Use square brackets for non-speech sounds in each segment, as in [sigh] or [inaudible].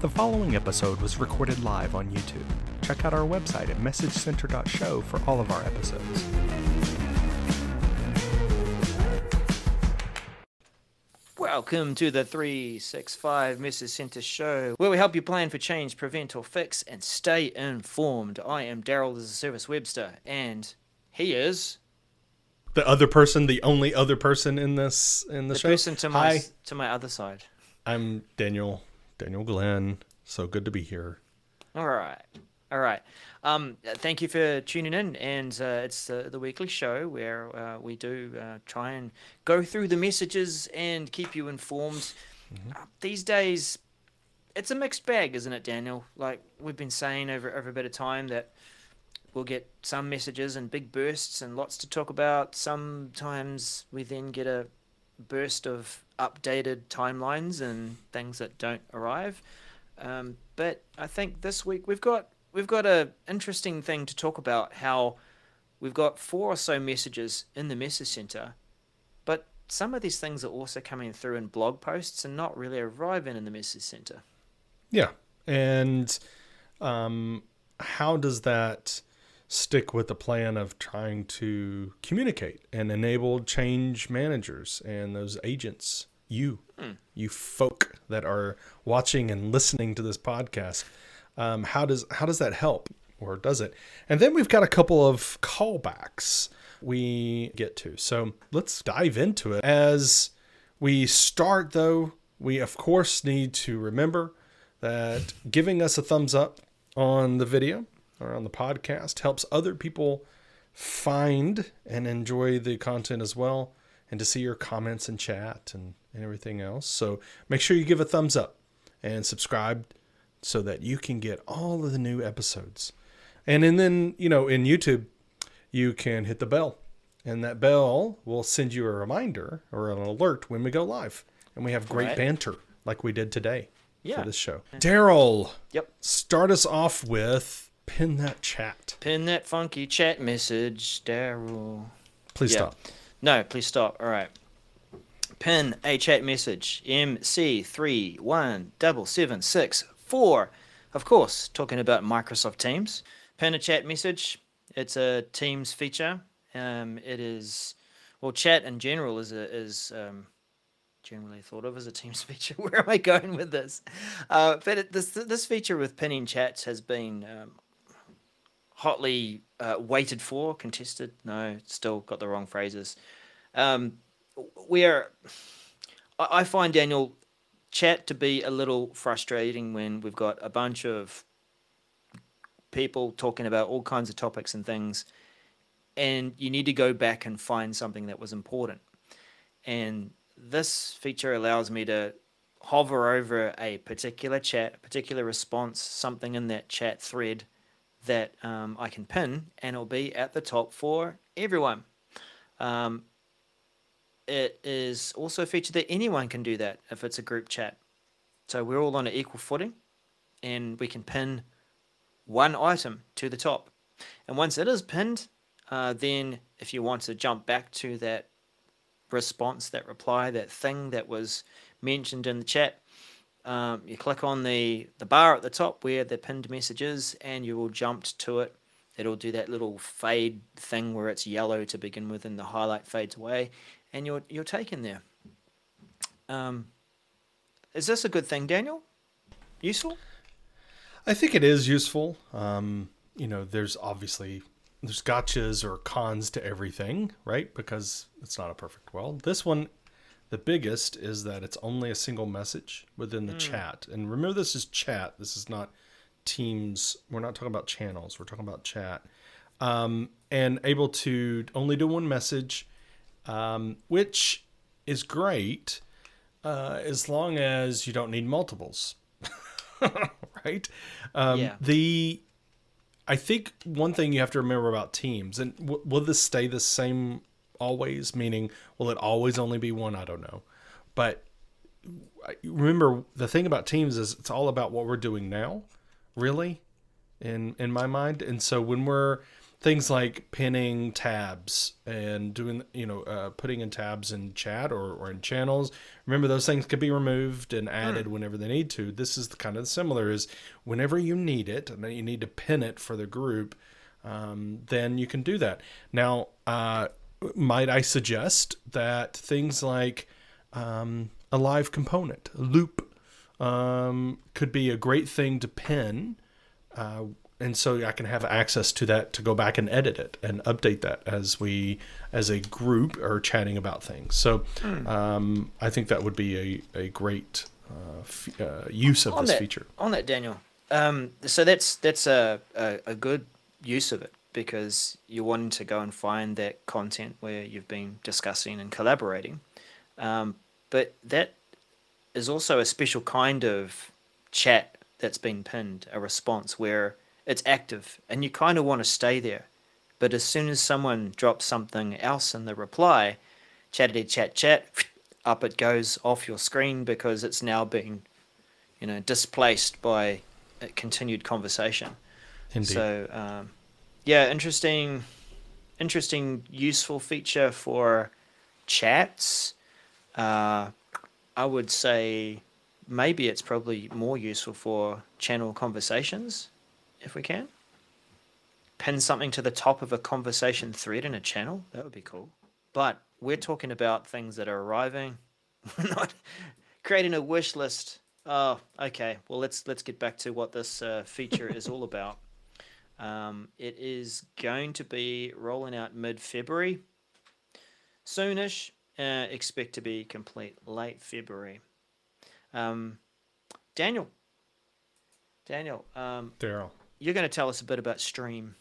The following episode was recorded live on YouTube. Check out our website at messagecenter.show for all of our episodes. Welcome to the 365 Message Center Show, where we help you plan for change, prevent or fix, and stay informed. I am Daryl as a Service Webster, and he is The other person, the only other person in this in the, the show. person to my Hi, to my other side. I'm Daniel. Daniel Glenn. So good to be here. All right, all right. Um, thank you for tuning in, and uh, it's uh, the weekly show where uh, we do uh, try and go through the messages and keep you informed. Uh, these days, it's a mixed bag, isn't it, Daniel? Like we've been saying over over a bit of time that we'll get some messages and big bursts and lots to talk about. Sometimes we then get a burst of updated timelines and things that don't arrive. Um, but I think this week we've got we've got a interesting thing to talk about. How we've got four or so messages in the message center, but some of these things are also coming through in blog posts and not really arriving in the message center. Yeah. And um, how does that stick with the plan of trying to communicate and enable change managers and those agents, you, you folk that are watching and listening to this podcast? Um, how does how does that help, or does it? And then we've got a couple of callbacks we get to. So let's dive into it. As we start, though, we of course need to remember that giving us a thumbs up on the video or on the podcast helps other people find and enjoy the content as well and to see your comments and chat and, and everything else. So make sure you give a thumbs up and subscribe so that you can get all of the new episodes. And, and then, you know, in YouTube, you can hit the bell. And that bell will send you a reminder or an alert when we go live. And we have great Right. banter like we did today Yeah. for this show. Daryl, Yep. start us off with pin that chat. Pin that funky chat message, Daryl. Please Yeah. stop. No, please stop. All right. Pin a chat message MC three one double seven six four. Of course, talking about Microsoft Teams. Pin a chat message. It's a Teams feature. Um, it is well, chat in general is a, is um, generally thought of as a Teams [laughs] feature. Where am I going with this? Uh, but it, this this feature with pinning chats has been um, hotly uh, waited for, contested. No, still got the wrong phrases. Um, we're, I I find Daniel chat to be a little frustrating when we've got a bunch of people talking about all kinds of topics and things, and you need to go back and find something that was important. And this feature allows me to hover over a particular chat, a particular response, something in that chat thread that um, I can pin, and it'll be at the top for everyone. Um, it is also a feature that anyone can do that if it's a group chat. So we're all on an equal footing, and we can pin one item to the top. And once it is pinned, uh, then if you want to jump back to that response, that reply, that thing that was mentioned in the chat, um, you click on the, the bar at the top where the pinned message is, and you will jump to it. It'll do that little fade thing where it's yellow to begin with, and the highlight fades away, and you're you're taken there. Um, is this a good thing, Daniel? Useful? I think it is useful. Um, you know, there's obviously there's gotchas or cons to everything, right? Because it's not a perfect world. This one, the biggest is that it's only a single message within the chat. And remember, this is chat. This is not Teams. We're not talking about channels. We're talking about chat. Um, and able to only do one message, um, which is great uh, as long as you don't need multiples. [laughs] right? Um, Yeah. The I think one thing you have to remember about teams, and w- will this stay the same always? Meaning, will it always only be one? I don't know, but remember the thing about teams is it's all about what we're doing now, really, in in my mind. And so when we're things like pinning tabs and doing you know uh, putting in tabs in chat or, or in channels remember those things could be removed and added mm. whenever they need to this is the kind of similar is whenever you need it and then you need to pin it for the group um, then you can do that now uh, might i suggest that things like um, a live component a loop um, could be a great thing to pin uh, and so I can have access to that to go back and edit it and update that as we as a group are chatting about things. So mm. um, I think that would be a, a great uh, f- uh, use of on this that, feature. On that, Daniel. Um, so that's that's a, a, a good use of it because you're wanting to go and find that content where you've been discussing and collaborating. Um, but that is also a special kind of chat that's been pinned, a response where it's active and you kind of want to stay there. But as soon as someone drops something else in the reply, chattity chat chat, [sniffs] up it goes off your screen because it's now being, you know, displaced by a continued conversation. Indeed. So, um, yeah, interesting, interesting, useful feature for chats. Uh, I would say maybe it's probably more useful for channel conversations if we can. Pin something to the top of a conversation thread in a channel. That would be cool. But we're talking about things that are arriving. [laughs] We're not creating a wish list. Oh, okay. Well, let's let's get back to what this uh, feature is all about. Um, it is going to be rolling out mid February, soonish. Uh, expect to be complete late February. Um, Daniel, Daniel, um, Daryl, you're going to tell us a bit about Stream.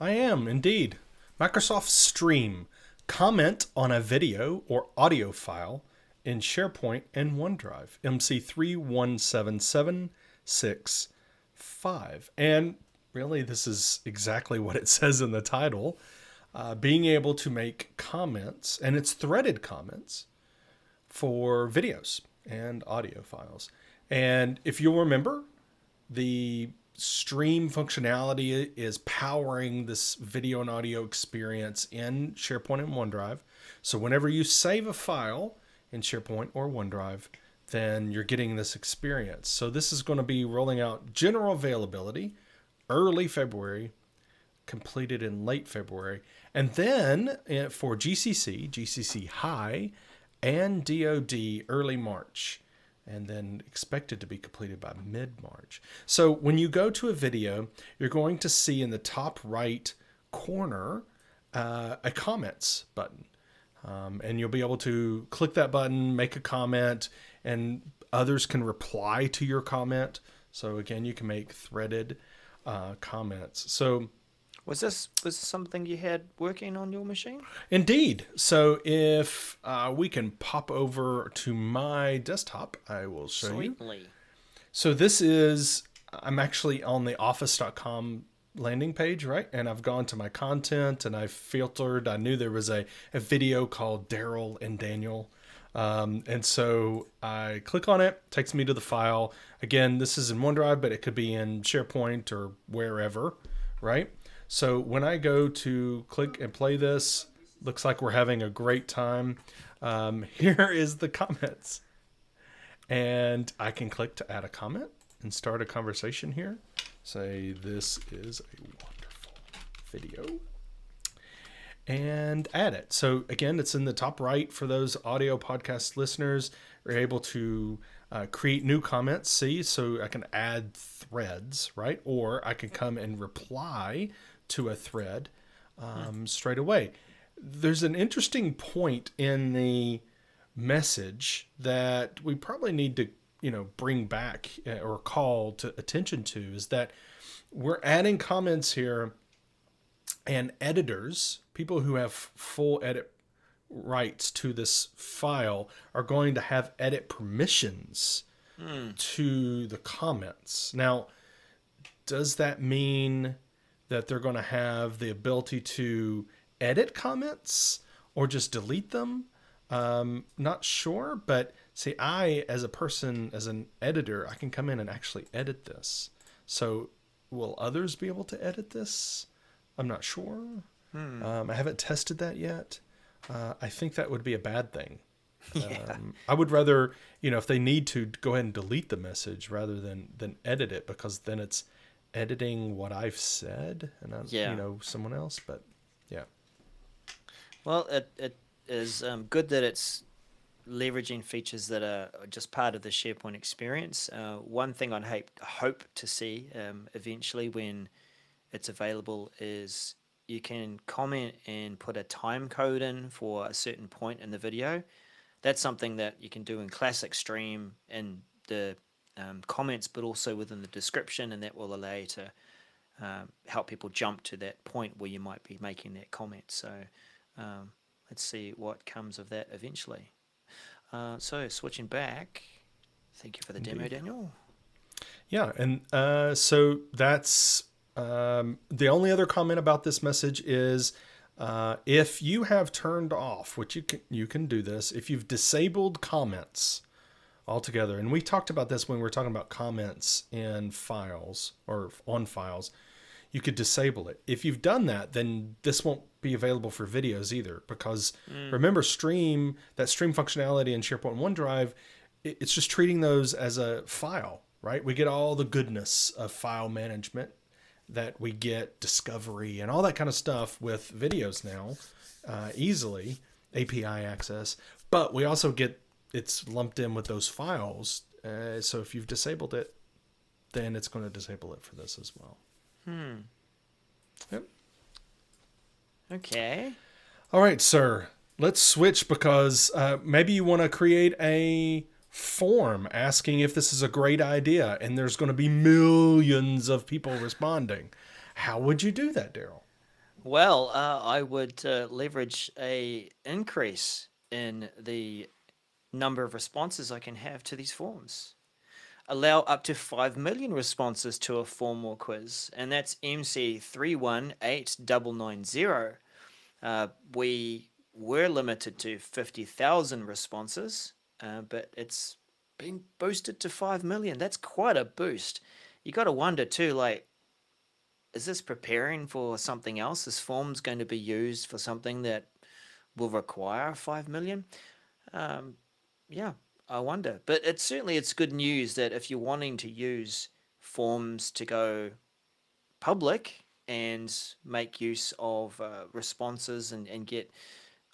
I am indeed. Microsoft Stream. Comment on a video or audio file in SharePoint and OneDrive. MC317765. And really, this is exactly what it [laughs] says in the title. Uh, being able to make comments, and it's threaded comments for videos and audio files. And if you'll remember, the stream functionality is powering this video and audio experience in SharePoint and OneDrive. So whenever you save a file in SharePoint or OneDrive, then you're getting this experience. So this is going to be rolling out general availability early February, completed in late February. And then eh, for GCC, GCC High, and DoD early March and then expected to be completed by mid March. So when you go to a video, you're going to see in the top right corner uh, a comments button. Um, and you'll be able to click that button, make a comment, and others can reply to your comment. So again, you can make threaded uh, comments. So was this was this something you had working on your machine? Indeed. So if uh, we can pop over to my desktop, I will show Sweetly. you. So this is I'm actually on the office.com landing page, right? And I've gone to my content and I filtered. I knew there was a, a video called Daryl and Daniel. Um, and so I click on it, takes me to the file. Again, this is in OneDrive, but it could be in SharePoint or wherever, right? So when I go to click and play this, looks like we're having a great time. Um, [laughs] here is the comments. And I can click to add a comment and start a conversation here. Say, this is a wonderful video. And add it. So again, it's in the top right for those audio podcast listeners. Are able to uh, create new comments. See, so I can add threads, right? Or I can come and reply to a thread um, straight away. There's an interesting point in the message that we probably need to, you know, bring back uh, or call to attention to is that we're adding comments here and editors, people who have full edit rights to this file are going to have edit permissions mm. to the comments. Now, does that mean that they're going to have the ability to edit comments or just delete them. Um, not sure, but see, I, as a person, as an editor, I can come in and actually edit this. So, will others be able to edit this? I'm not sure. Um, I haven't tested that yet. Uh, I think that would be a bad thing. [laughs] Yeah. Um, I would rather, you know, if they need to, go ahead and delete the message rather than than edit it because then it's editing what I've said and I, Yeah. you know someone else. But yeah, Well, it, it is um, good that it's leveraging features that are just part of the SharePoint experience. Uh, one thing I'd hope, hope to see um, eventually when it's available is you can comment and put a time code in for a certain point in the video. That's something that you can do in Classic Stream in the um, comments, but also within the description, and that will allow you to um, help people jump to that point where you might be making that comment. So um, let's see what comes of that eventually. Uh, so switching back, thank you for the demo, Daniel. yeah, and uh, so that's um, the only other comment about this message is. Uh, if you have turned off, which you can you can do this, if you've disabled comments altogether, and we talked about this when we were talking about comments in files or on files, you could disable it. If you've done that, then this won't be available for videos either, because remember, stream that stream functionality in SharePoint OneDrive, it's just treating those as a file, right? We get all the goodness of file management that we get discovery and all that kind of stuff with videos now uh, easily api access but we also get it's lumped in with those files uh, so if you've disabled it then it's going to disable it for this as well Hmm. Yep. Okay. all right sir let's switch because uh, maybe you want to create a form asking if this is a great idea and there's going to be millions of people responding how would you do that daryl Well, uh, I would uh, leverage a increase in the number of responses I can have to these forms. Allow up to 5 million responses to a form or quiz, and that's MC318990. Uh, we were limited to 50,000 responses, uh, but it's been boosted to 5 million. That's quite a boost. You got to wonder too, like, is this preparing for something else? This form's going to be used for something that will require five million. Um, yeah, I wonder. But it's certainly it's good news that if you're wanting to use forms to go public and make use of uh, responses and, and get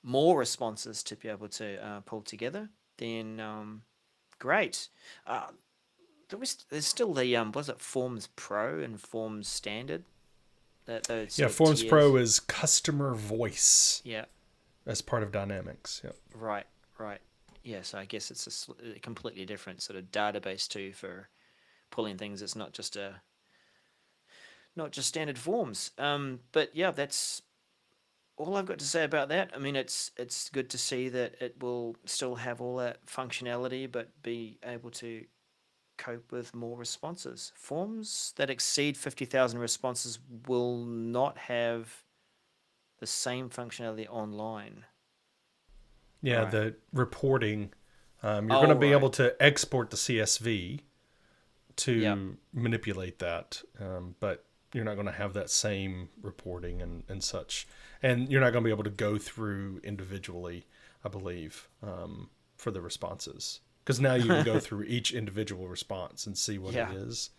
more responses to be able to uh, pull together, then um, great. Uh, there was, there's still the um, was it Forms Pro and Forms Standard? That those yeah forms tiers? pro is customer voice Yeah, as part of dynamics yep right, right. Yeah, so I guess it's a, sl- a completely different sort of database too for pulling things. It's not just a not just standard forms. Um, but yeah, that's all I've got to say about that. I mean, it's it's good to see that it will still have all that functionality, but be able to cope with more responses. Forms that exceed fifty thousand responses will not have the same functionality online. Yeah, Right. the reporting. Um, you're Oh, going to be right. able to export the CSV to Yep. manipulate that, um, but you're not going to have that same reporting and, and such. And you're not going to be able to go through individually, I believe, um, for the responses. Because now you can go [laughs] through each individual response and see what Yeah. it is.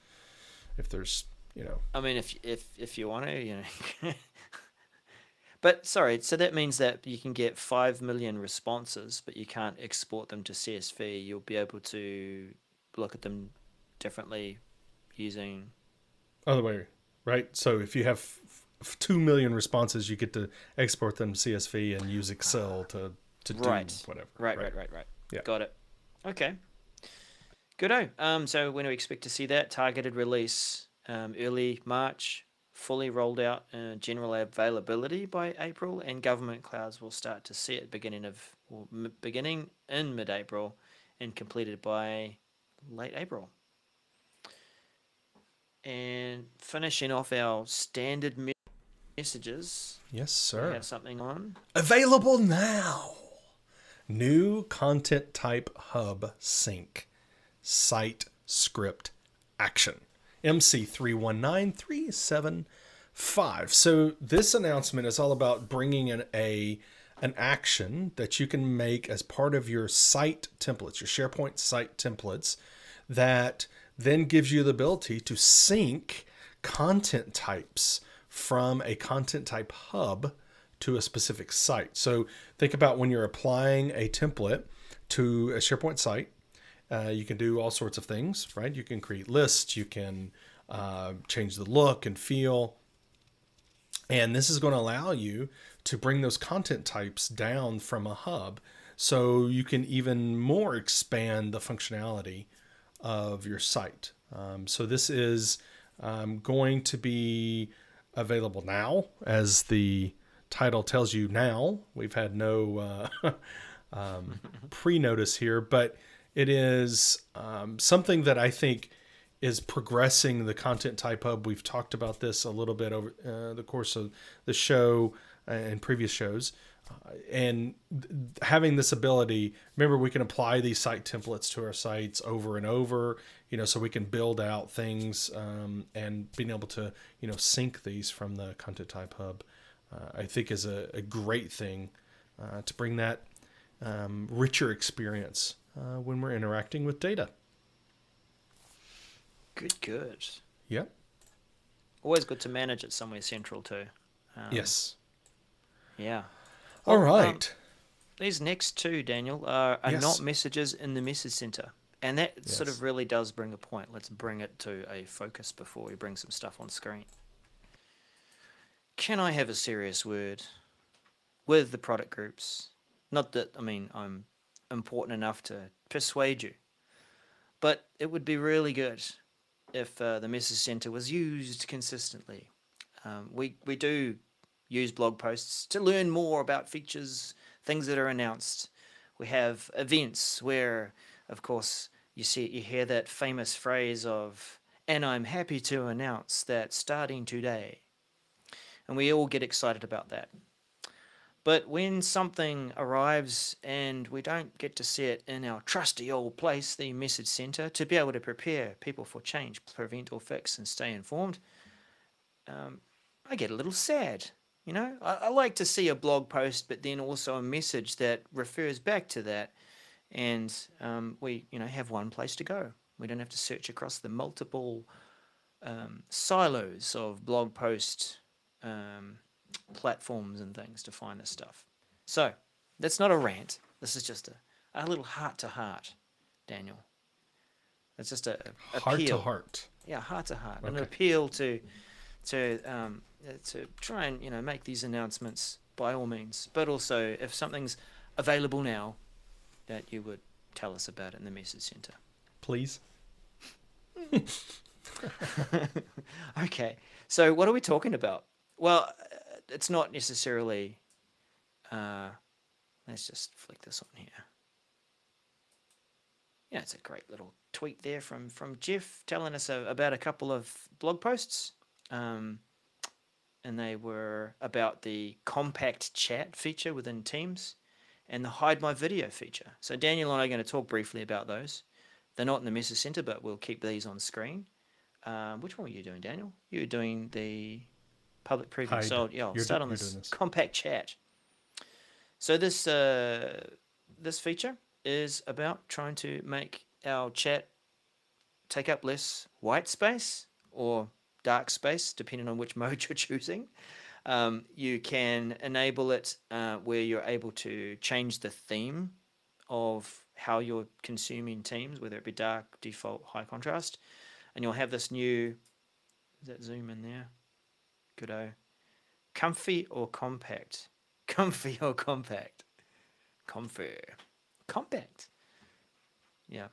If there's, you know, I mean, if if if you want to, you know. [laughs] but sorry, so that means that you can get five million responses, but you can't export them to CSV. You'll be able to look at them differently using. other way, right? So if you have two million responses, you get to export them to CSV and use Excel to to Right. do whatever. Right, right, right, right. right. Yeah. Got it. Okay. Goodo. Um, so when do we expect to see that targeted release? Um, early March, fully rolled out, uh, general availability by April, and government clouds will start to see it beginning of well, m- beginning in mid-April, and completed by late April. And finishing off our standard messages, Yes, we sir. have something on. Available now. New content type hub sync. Site script action. MC31937 five. So this announcement is all about bringing in a an action that you can make as part of your site templates, your SharePoint site templates, that then gives you the ability to sync content types from a content type hub to a specific site. So think about when you're applying a template to a SharePoint site. Uh, you can do all sorts of things, right? You can create lists, you can uh, change the look and feel. And this is going to allow you to bring those content types down from a hub so you can even more expand the functionality of your site. Um, so this is um, going to be available now, as the title tells you now. We've had no uh, [laughs] um, [laughs] pre notice here, but it is um, something that I think is progressing the content type hub. We've talked about this a little bit over uh, the course of the show and previous shows. And having this ability, remember, we can apply these site templates to our sites over and over, you know, so we can build out things um, and being able to, you know, sync these from the content type hub, uh, I think is a, a great thing uh, to bring that um, richer experience uh, when we're interacting with data. Good, good. Yep. Always good to manage it somewhere central too. Um, yes. Yeah. All well, um, right. Um, these next two, Daniel, are, are yes. not messages in the message center. And that yes. sort of really does bring a point. Let's bring it to a focus before we bring some stuff on screen. Can I have a serious word with the product groups? Not that, I mean, I'm important enough to persuade you, but it would be really good if uh, the message center was used consistently. Um, we, we do use blog posts to learn more about features, things that are announced. We have events where, of course, you see you hear that famous phrase of and I'm happy to announce that starting today. And we all get excited about that. But when something arrives and we don't get to see it in our trusty old place, the message center, to be able to prepare people for change, prevent or fix, and stay informed, um, I get a little sad. You know, I, I like to see a blog post, but then also a message that refers back to that, and um, we, you know, have one place to go. We don't have to search across the multiple um, silos of blog post um, platforms and things to find this stuff. So that's not a rant. This is just a, a little heart to heart, Daniel. It's just a, a heart appeal. to heart. Yeah, heart to heart. Okay. An appeal to to um, to try and you know make these announcements by all means, but also if something's available now, that you would tell us about it in the message center. Please. [laughs] okay, so what are we talking about? Well, uh, it's not necessarily. Uh, let's just flick this on here. Yeah, it's a great little tweet there from from Jeff telling us a, about a couple of blog posts. Um, and they were about the compact chat feature within Teams and the hide my video feature. So Daniel and I are going to talk briefly about those. They're not in the message center, but we'll keep these on screen. Um, which one were you doing, Daniel? You were doing the public preview. Hide. So yeah, I'll you're start on this, this, compact chat. So this uh, this feature is about trying to make our chat take up less white space or dark space, depending on which [laughs] mode you're choosing. Um, you can enable it uh, where you're able to change the theme of how you're consuming Teams, whether it be dark, default, high contrast. And you'll have this new, is that zoom in there? Goodo. Comfy or compact? [laughs] Comfy or compact? Comfy. Compact. Yeah.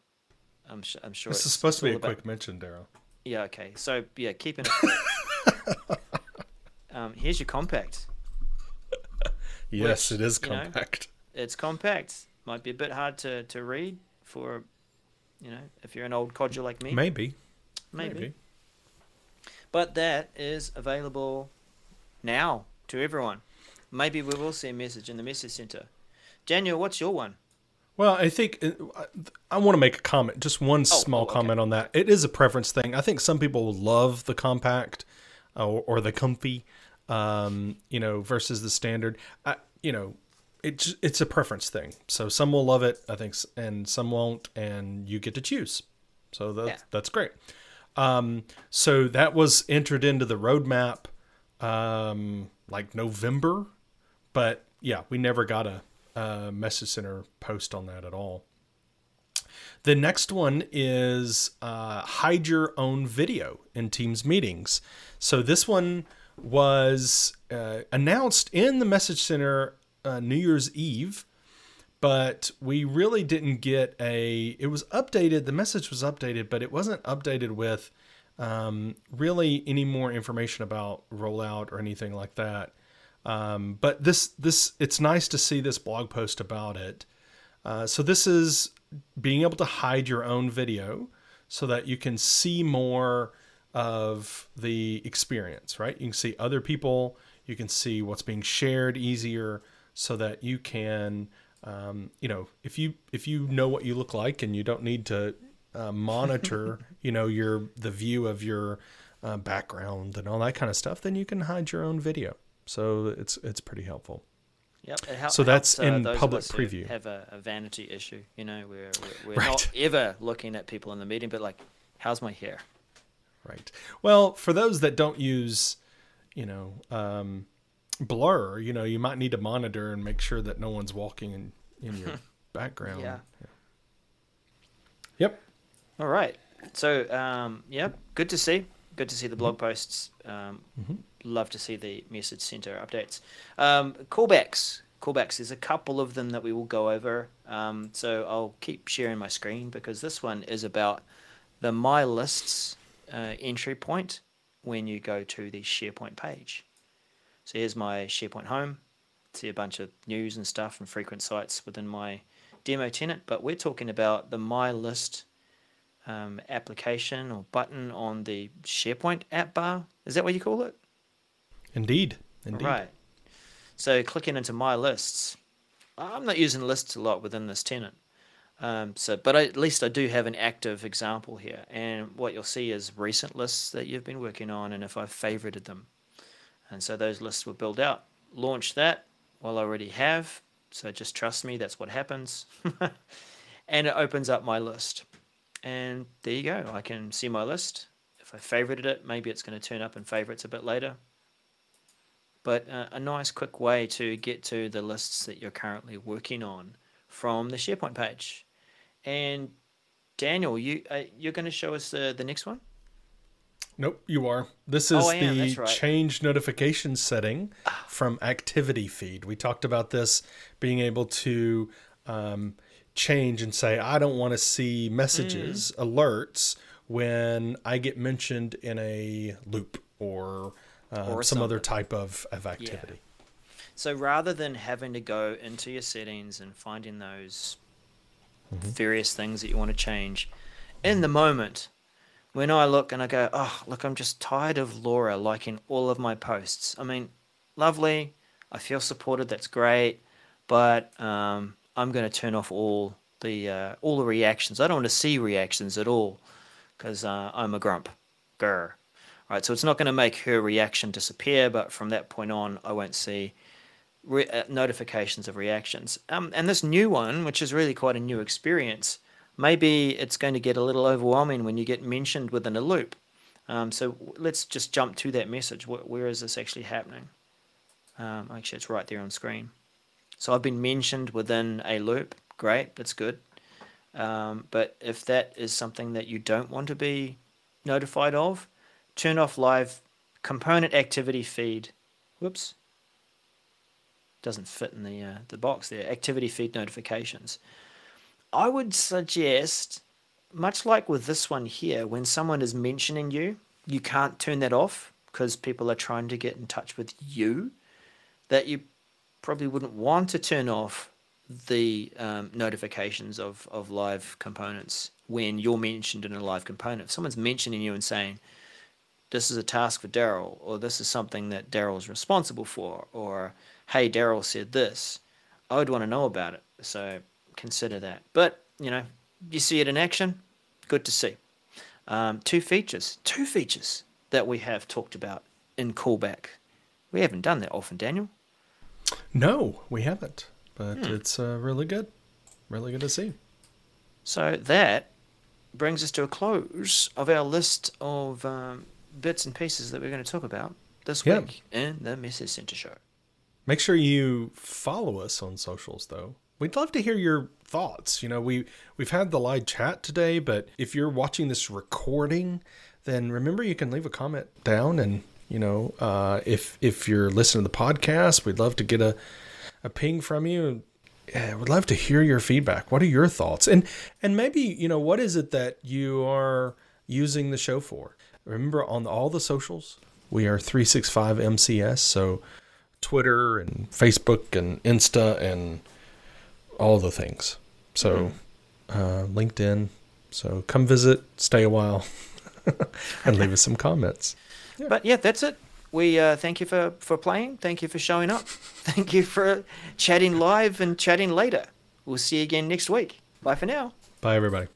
I'm, sh- I'm sure this is supposed to be a about... quick mention, Daryl. Yeah, okay. So, yeah, keep it. [laughs] [laughs] um, here's your compact. yes, which, it is compact. Know, it's compact. Might be a bit hard to, to read for, you know, if you're an old codger like me. Maybe. Maybe. Maybe. But that is available now to everyone. Maybe we will see a message in the message center. Daniel, what's your one? Well, I think uh, I want to make a comment, just one oh, small oh, okay. comment on that. It is a preference thing. I think some people love the compact or, or the comfy, um, you know, versus the standard. I, you know, it's it's a preference thing. So some will love it, I think, and some won't, and you get to choose. So that, yeah. that's great. Um, so that was entered into the roadmap um, like November, but yeah, we never got a, a message center post on that at all. The next one is uh, hide your own video in Teams meetings. So this one was uh, announced in the message center uh, New Year's Eve, but we really didn't get a. It was updated. The message was updated, but it wasn't updated with um, really any more information about rollout or anything like that. Um, but this this it's nice to see this blog post about it. Uh, so this is being able to hide your own video so that you can see more of the experience, right? You can see other people, you can see what's being shared easier so that you can um, you know, if you if you know what you look like and you don't need to uh, monitor, [laughs] you know, your the view of your uh, background and all that kind of stuff, then you can hide your own video. So it's it's pretty helpful. Yep. Help, so that's helps, in uh, public preview. Have a, a, vanity issue, you know, where we're, we're right. not [laughs] ever looking at people in the meeting, but like, how's my hair? Right. Well, for those that don't use, you know, um, blur, you know, you might need to monitor and make sure that no one's walking in in your [laughs] background. Yeah. yeah. Yep. All right. So, um, yeah, good to see. Good to see the blog posts. Um, mm-hmm. Love to see the message center updates. Um, callbacks. Callbacks. There's a couple of them that we will go over. Um, so I'll keep sharing my screen because this one is about the My Lists uh, entry point when you go to the SharePoint page. So here's my SharePoint home. See a bunch of news and stuff from frequent sites within my demo tenant, but we're talking about the My List um, application or button on the SharePoint app bar. Is that what you call it? Indeed. Indeed. Right. So clicking into my lists, I'm not using lists a lot within this tenant. Um, so, but I, at least I do have an active example here, and what you'll see is recent lists that you've been working on, and if I've favorited them, and so those lists will build out. Launch that. Well, I already have, so just trust me. That's what happens, [laughs] and it opens up my list. And there you go. I can see my list. If I favorited it, maybe it's going to turn up in favorites a bit later. But uh, a nice quick way to get to the lists that you're currently working on from the SharePoint page. And Daniel, you uh, you're going to show us the, the next one? Nope, you are. This is oh, the right. change notification setting from Activity Feed. We talked about this being able to um, change and say, I don't want to see messages, mm. alerts when I get mentioned in a loop or, uh, or some other type of, of activity. Yeah. So rather than having to go into your settings and finding those mm-hmm. various things that you want to change in the moment, when I look and I go, oh, look, I'm just tired of Laura liking all of my posts. I mean, lovely. I feel supported. That's great. But um, I'm going to turn off all the uh, all the reactions. I don't want to see reactions at all because uh, I'm a grump. Grr. All right, so it's not going to make her reaction disappear, but from that point on, I won't see re- uh, notifications of reactions. Um, and this new one, which is really quite a new experience, maybe it's going to get a little overwhelming when you get mentioned within a loop. Um, so let's just jump to that message. where, where is this actually happening? Um, actually, it's right there on screen. So I've been mentioned within a loop. Great, that's good. Um, but if that is something that you don't want to be notified of, turn off live component activity feed. Whoops. Doesn't fit in the uh, the box there. Activity feed notifications. I would suggest, much like with this one here, when someone is mentioning you, you can't turn that off because people are trying to get in touch with you. That you probably wouldn't want to turn off the um, notifications of, of live components when you're mentioned in a live component. If someone's mentioning you and saying, this is a task for Daryl, or this is something that Daryl is responsible for, or hey, Daryl said this, I would want to know about it. So consider that. But, you know, you see it in action, good to see. Um, two features, two features that we have talked about in callback. We haven't done that often, Daniel. No, we haven't, but Hmm. it's uh, really good. Really good to see. So that brings us to a close of our list of um, bits and pieces that we're going to talk about this Yeah. week in the Message Center Show. Make sure you follow us on socials though. We'd love to hear your thoughts. You know, we we've had the live chat today, but if you're watching this recording, then remember you can leave a comment down and you know, uh, if if you're listening to the podcast, we'd love to get a a ping from you. Yeah, we'd love to hear your feedback. What are your thoughts? And and maybe, you know, what is it that you are using the show for? Remember on all the socials, we are 365 MCS, so Twitter and Facebook and Insta and all the things. So, uh, LinkedIn. So come visit, stay a while, [laughs] and leave us some comments. [laughs] But yeah, that's it. We uh, thank you for, for playing. Thank you for showing up. [laughs] Thank you for chatting live and chatting later. We'll see you again next week. Bye for now. Bye, everybody.